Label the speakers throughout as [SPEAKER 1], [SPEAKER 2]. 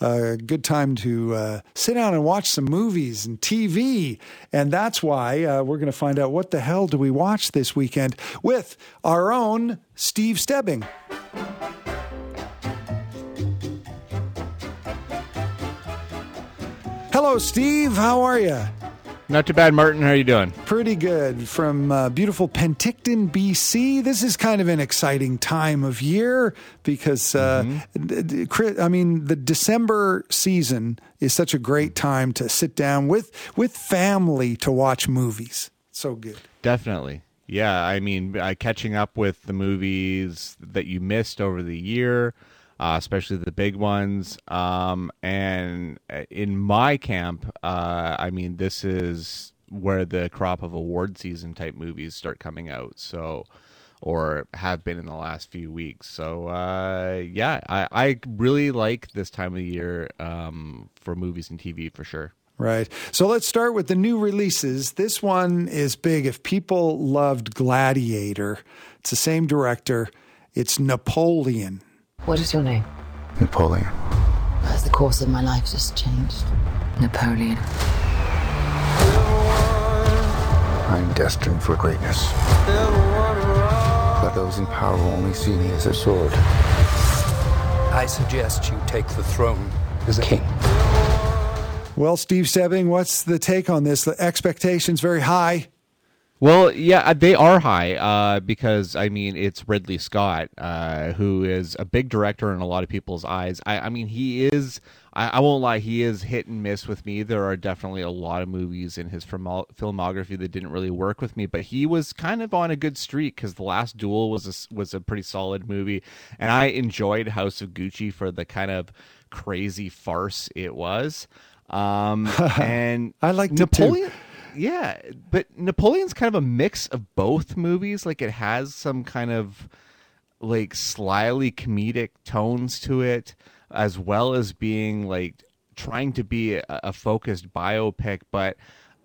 [SPEAKER 1] a good time to uh, sit down and watch some movies and TV. And that's why uh, we're going to find out what the hell do we watch this weekend with our own Steve Stebbing. Hello, Steve. How are you?
[SPEAKER 2] Not too bad, Martin. How are you doing?
[SPEAKER 1] Pretty good. From uh, beautiful Penticton, BC. This is kind of an exciting time of year because, uh, mm-hmm. I mean, the December season is such a great time to sit down with with family to watch movies. So good.
[SPEAKER 2] Definitely. Yeah. I mean, uh, catching up with the movies that you missed over the year uh, especially the big ones. Um, and uh, in my camp, uh, I mean, this is where the crop of award season type movies start coming out. So, or have been in the last few weeks. So, uh, yeah, I, I really like this time of year um, for movies and TV for sure.
[SPEAKER 1] Right. So let's start with the new releases. This one is big. If people loved Gladiator, it's the same director. It's Napoleon.
[SPEAKER 3] What is your name?
[SPEAKER 4] Napoleon.
[SPEAKER 3] Has the course of my life just changed? Napoleon.
[SPEAKER 4] I'm destined for greatness. But those in power only see me as a sword.
[SPEAKER 5] I suggest you take the throne as a king.
[SPEAKER 1] Well, Steve Stebbing, what's the take on this? The expectations very high.
[SPEAKER 2] Well, yeah, uh, they are high uh, because I mean it's Ridley Scott, uh, who is a big director in a lot of people's eyes. I, I mean, he is. I, I, won't lie, he is hit and miss with me. There are definitely a lot of movies in his filmography that didn't really work with me, but he was kind of on a good streak because The Last Duel was a, was a pretty solid movie, and I enjoyed House of Gucci for the kind of crazy farce it was. Um, and
[SPEAKER 1] I like Napoleon
[SPEAKER 2] yeah, but Napoleon's kind of a mix of both movies. Like it has some kind of like slyly comedic tones to it, as well as being like trying to be a, a focused biopic, but.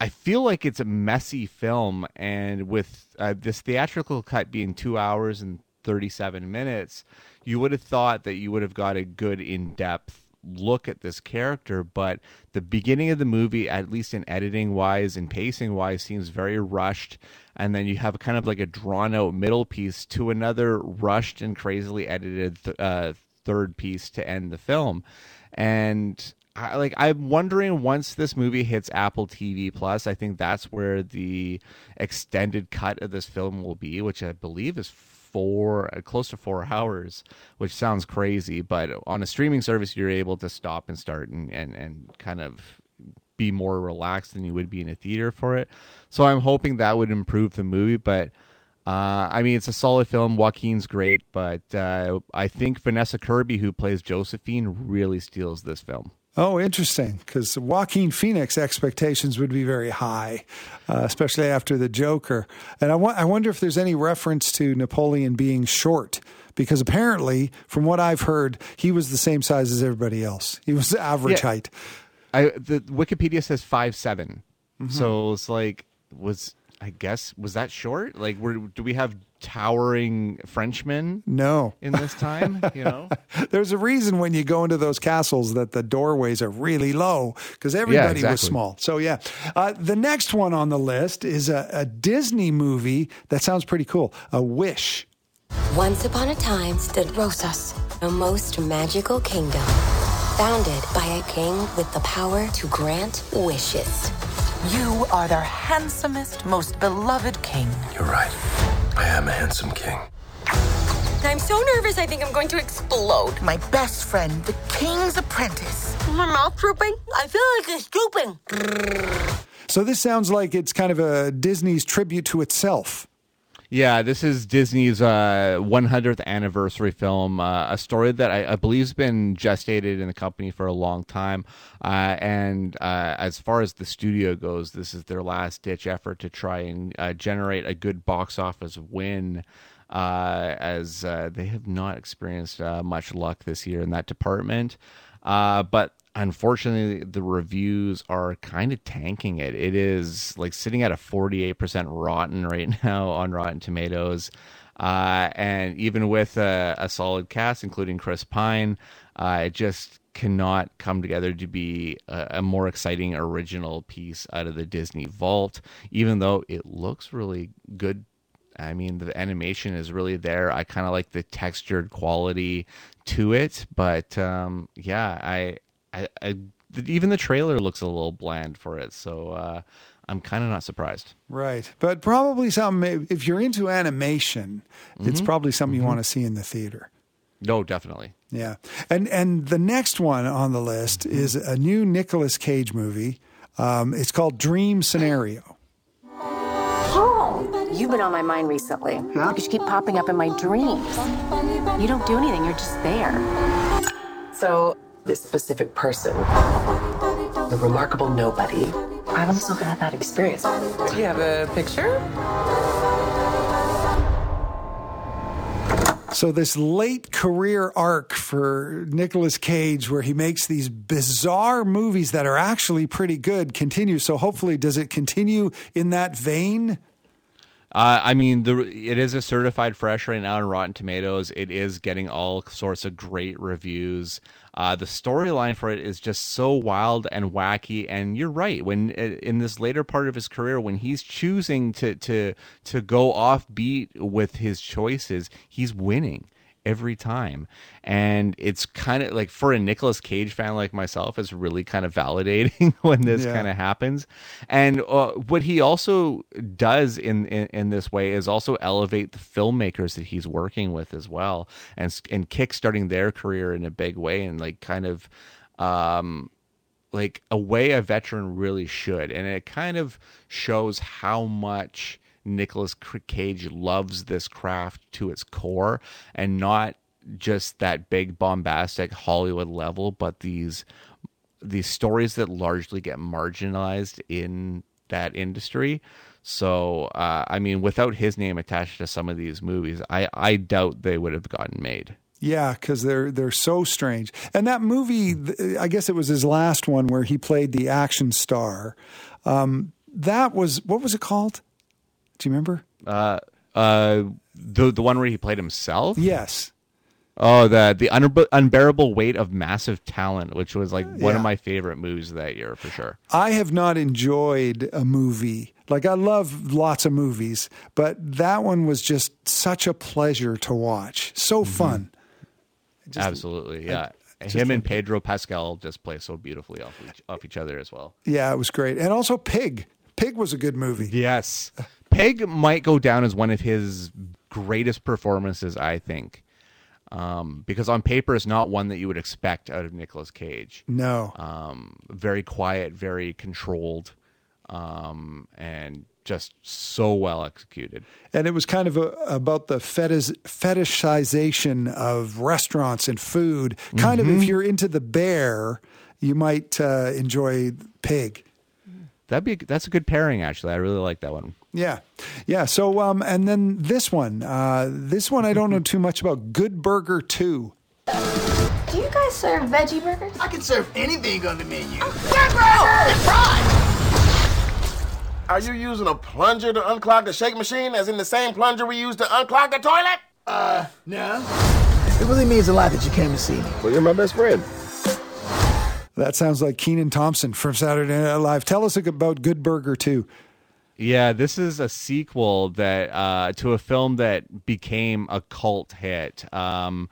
[SPEAKER 2] I feel like it's a messy film, and with uh, this theatrical cut being two hours and 37 minutes, you would have thought that you would have got a good in depth look at this character, but the beginning of the movie, at least in editing wise and pacing wise, seems very rushed. And then you have kind of like a drawn out middle piece to another rushed and crazily edited th- uh, third piece to end the film. And I, like I'm wondering once this movie hits Apple TV Plus, I think that's where the extended cut of this film will be, which I believe is four, uh, close to four hours, which sounds crazy. But on a streaming service, you're able to stop and start and, and, and kind of be more relaxed than you would be in a theater for it. So I'm hoping that would improve the movie. But uh, I mean, it's a solid film. Joaquin's great, but uh, I think Vanessa Kirby, who plays Josephine, really steals this film.
[SPEAKER 1] Oh, interesting. Because Joaquin Phoenix expectations would be very high, uh, especially after the Joker. And I, wa- I wonder if there's any reference to Napoleon being short. Because apparently, from what I've heard, he was the same size as everybody else. He was average yeah. height.
[SPEAKER 2] I, the Wikipedia says five seven, mm-hmm. so it's like was I guess was that short? Like, were do we have towering Frenchmen?
[SPEAKER 1] No.
[SPEAKER 2] In this time, you know,
[SPEAKER 1] there's a reason when you go into those castles that the doorways are really low because everybody yeah, exactly. was small. So yeah, uh, the next one on the list is a, a Disney movie that sounds pretty cool. A Wish.
[SPEAKER 6] Once upon a time stood Rosas, a most magical kingdom, founded by a king with the power to grant wishes.
[SPEAKER 7] You are their handsomest, most beloved king.
[SPEAKER 8] You're right. I am a handsome king.
[SPEAKER 6] I'm so nervous, I think I'm going to explode.
[SPEAKER 7] My best friend, the king's apprentice.
[SPEAKER 6] My mouth drooping? I feel like it's drooping.
[SPEAKER 1] So this sounds like it's kind of a Disney's tribute to itself.
[SPEAKER 2] Yeah, this is Disney's uh, 100th anniversary film, uh, a story that I, I, believe has been gestated in the company for a long time. Uh, and uh, as far as the studio goes, this is their last ditch effort to try and uh, generate a good box office win. Uh, as they have not experienced much luck this year in that department. but unfortunately the reviews are kind of tanking it it is like sitting at a 48% rotten right now on rotten tomatoes uh, and even with a, a, solid cast including chris pine uh, it just cannot come together to be a, a, more exciting original piece out of the Disney vault, even though it looks really good. I mean, the animation is really there. I kind of like the textured quality to it, but um, yeah, I, I, I, even the trailer looks a little bland for it. So uh, I'm kind of not surprised.
[SPEAKER 1] Right, but probably something. If you're into animation, mm-hmm. it's probably something mm-hmm. you want to see in the theater.
[SPEAKER 2] No, definitely.
[SPEAKER 1] Yeah, and and the next one on the list mm-hmm. is a new Nicolas Cage movie. Um, it's called Dream Scenario.
[SPEAKER 9] Oh, you've been on my mind recently yeah? because you keep popping up in my dreams. You don't do anything; you're just there. So this specific person, the remarkable nobody. I've also had that experience. Do you have a picture?
[SPEAKER 1] So this late career arc for Nicolas Cage, where he makes these bizarre movies that are actually pretty good, continues. So hopefully, does it continue in that vein?
[SPEAKER 2] Uh, I mean, the, it is a certified fresh right now on Rotten Tomatoes. It is getting all sorts of great reviews. Uh, the storyline for it is just so wild and wacky. And you're right. When uh, in this later part of his career, when he's choosing to to to go offbeat with his choices, he's winning every time. And it's kind of like for a Nicolas Cage fan like myself, it's really kind of validating when this yeah. kind of happens. And uh, what he also does in, in, in this way is also elevate the filmmakers that he's working with as well, and and kickstarting their career in a big way, and like kind of um like a way a veteran really should and it kind of shows how much Nicolas Cage loves this craft to its core and not just that big bombastic Hollywood level, but these these stories that largely get marginalized in that industry. So, uh, I mean, without his name attached to some of these movies, I, I doubt they would have gotten made.
[SPEAKER 1] Yeah, because they're they're so strange. And that movie, I guess it was his last one where he played the action star. Um, that was what was it called? Do you remember?
[SPEAKER 2] Uh, uh, the the one where he played himself.
[SPEAKER 1] Yes.
[SPEAKER 2] Oh, the the un- unbearable weight of massive talent, which was like one yeah. of my favorite movies that year for sure.
[SPEAKER 1] I have not enjoyed a movie like I love lots of movies, but that one was just such a pleasure to watch. So mm-hmm. fun.
[SPEAKER 2] Just, Absolutely, yeah. I, Him and Pedro Pascal just play so beautifully off each, off each other as well.
[SPEAKER 1] Yeah, it was great, and also Pig. Pig was a good movie.
[SPEAKER 2] Yes, Pig might go down as one of his greatest performances, I think. Um, because on paper it's not one that you would expect out of Nicolas Cage.
[SPEAKER 1] No.
[SPEAKER 2] Um, very quiet, very controlled, um, and just so well executed.
[SPEAKER 1] And it was kind of a, about the fetish, fetishization of restaurants and food. Kind mm-hmm. of if mm-hmm. you're into the bear, you might uh, enjoy Pig.
[SPEAKER 2] That'd be that's a good pairing actually. I really like that one.
[SPEAKER 1] Yeah, yeah. So, um, and then this one, uh, this one I don't know too much about. Good Burger Two.
[SPEAKER 10] Do you guys serve veggie burgers?
[SPEAKER 11] I can serve anything on the menu. Good burger! It's fries.
[SPEAKER 12] Are you using a plunger to unclog the shake machine, as in the same plunger we use to unclog the toilet?
[SPEAKER 11] Uh, no. It really means a lot that you came to see me.
[SPEAKER 12] Well, you're my best friend.
[SPEAKER 1] That sounds like Kenan Thompson from Saturday Night Live. Tell us about Good Burger too.
[SPEAKER 2] Yeah, this is a sequel that uh, to a film that became a cult hit. Um,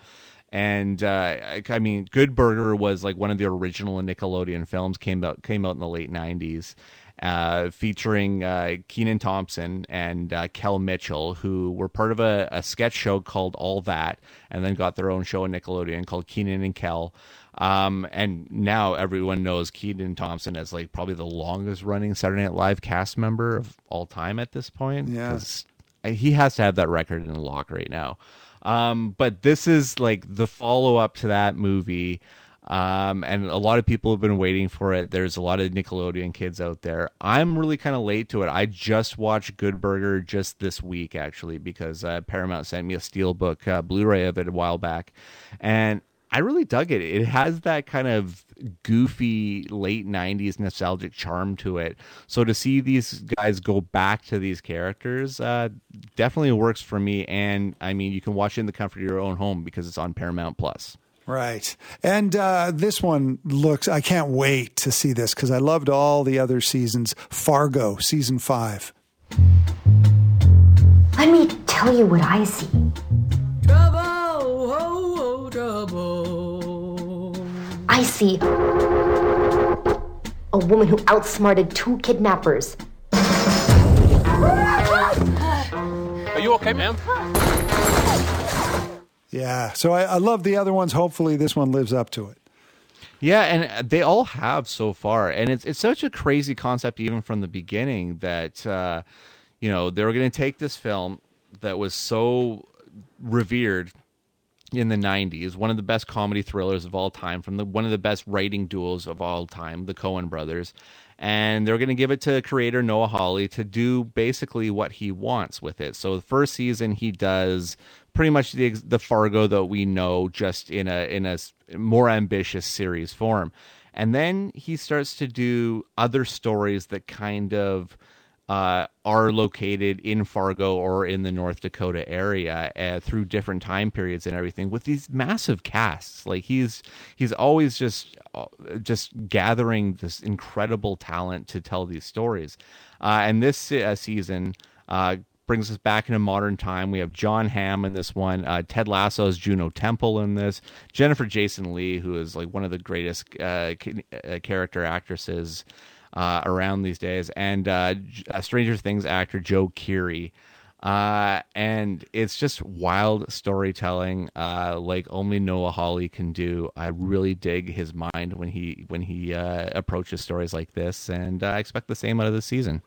[SPEAKER 2] and uh, I, mean, Good Burger was like one of the original Nickelodeon films. came out came out in the late '90s, uh, featuring uh, Kenan Thompson and uh, Kel Mitchell, who were part of a, a, sketch show called All That, and then got their own show on Nickelodeon called Kenan and Kel. Um, and now everyone knows Kenan Thompson as like probably the longest running Saturday Night Live cast member of all time at this point.
[SPEAKER 1] Yeah.
[SPEAKER 2] He has to have that record in the lock right now. Um, but this is like the follow up to that movie. Um, and a lot of people have been waiting for it. There's a lot of Nickelodeon kids out there. I'm really kind of late to it. I just watched Good Burger just this week, actually, because uh, Paramount sent me a steelbook uh, Blu-ray of it a while back, and I really dug it. It has that kind of goofy late 90s nostalgic charm to it. So to see these guys go back to these characters uh, definitely works for me. And I mean, you can watch it in the comfort of your own home because it's on Paramount Plus.
[SPEAKER 1] Right. And uh, this one looks, I can't wait to see this because I loved all the other seasons. Fargo, season five.
[SPEAKER 10] Let me tell you what I see. I see a woman who outsmarted two kidnappers.
[SPEAKER 13] Are you okay, ma'am?
[SPEAKER 1] Yeah. So I, I love the other ones. Hopefully, this one lives up to it.
[SPEAKER 2] Yeah, and they all have so far, and it's it's such a crazy concept even from the beginning that uh, you know they were going to take this film that was so revered in the 90s one of the best comedy thrillers of all time from the one of the best writing duels of all time the Coen brothers. And they're going to give it to creator Noah Hawley to do basically what he wants with it. So the first season he does pretty much the the Fargo that we know just in a in a more ambitious series form. And then he starts to do other stories that kind of uh, are located in Fargo or in the North Dakota area uh, through different time periods and everything with these massive casts. Like he's he's always just uh, just gathering this incredible talent to tell these stories. Uh, and this uh, season uh, brings us back into modern time. We have Jon Hamm in this one, uh, Ted Lasso's Juno Temple in this, Jennifer Jason Lee, who is like one of the greatest uh, character actresses uh, around these days, and uh, Stranger Things actor Joe Keery. Uh, and it's just wild storytelling, uh, like only Noah Hawley can do. I really dig his mind when he when he uh, approaches stories like this, and I expect the same out of the season.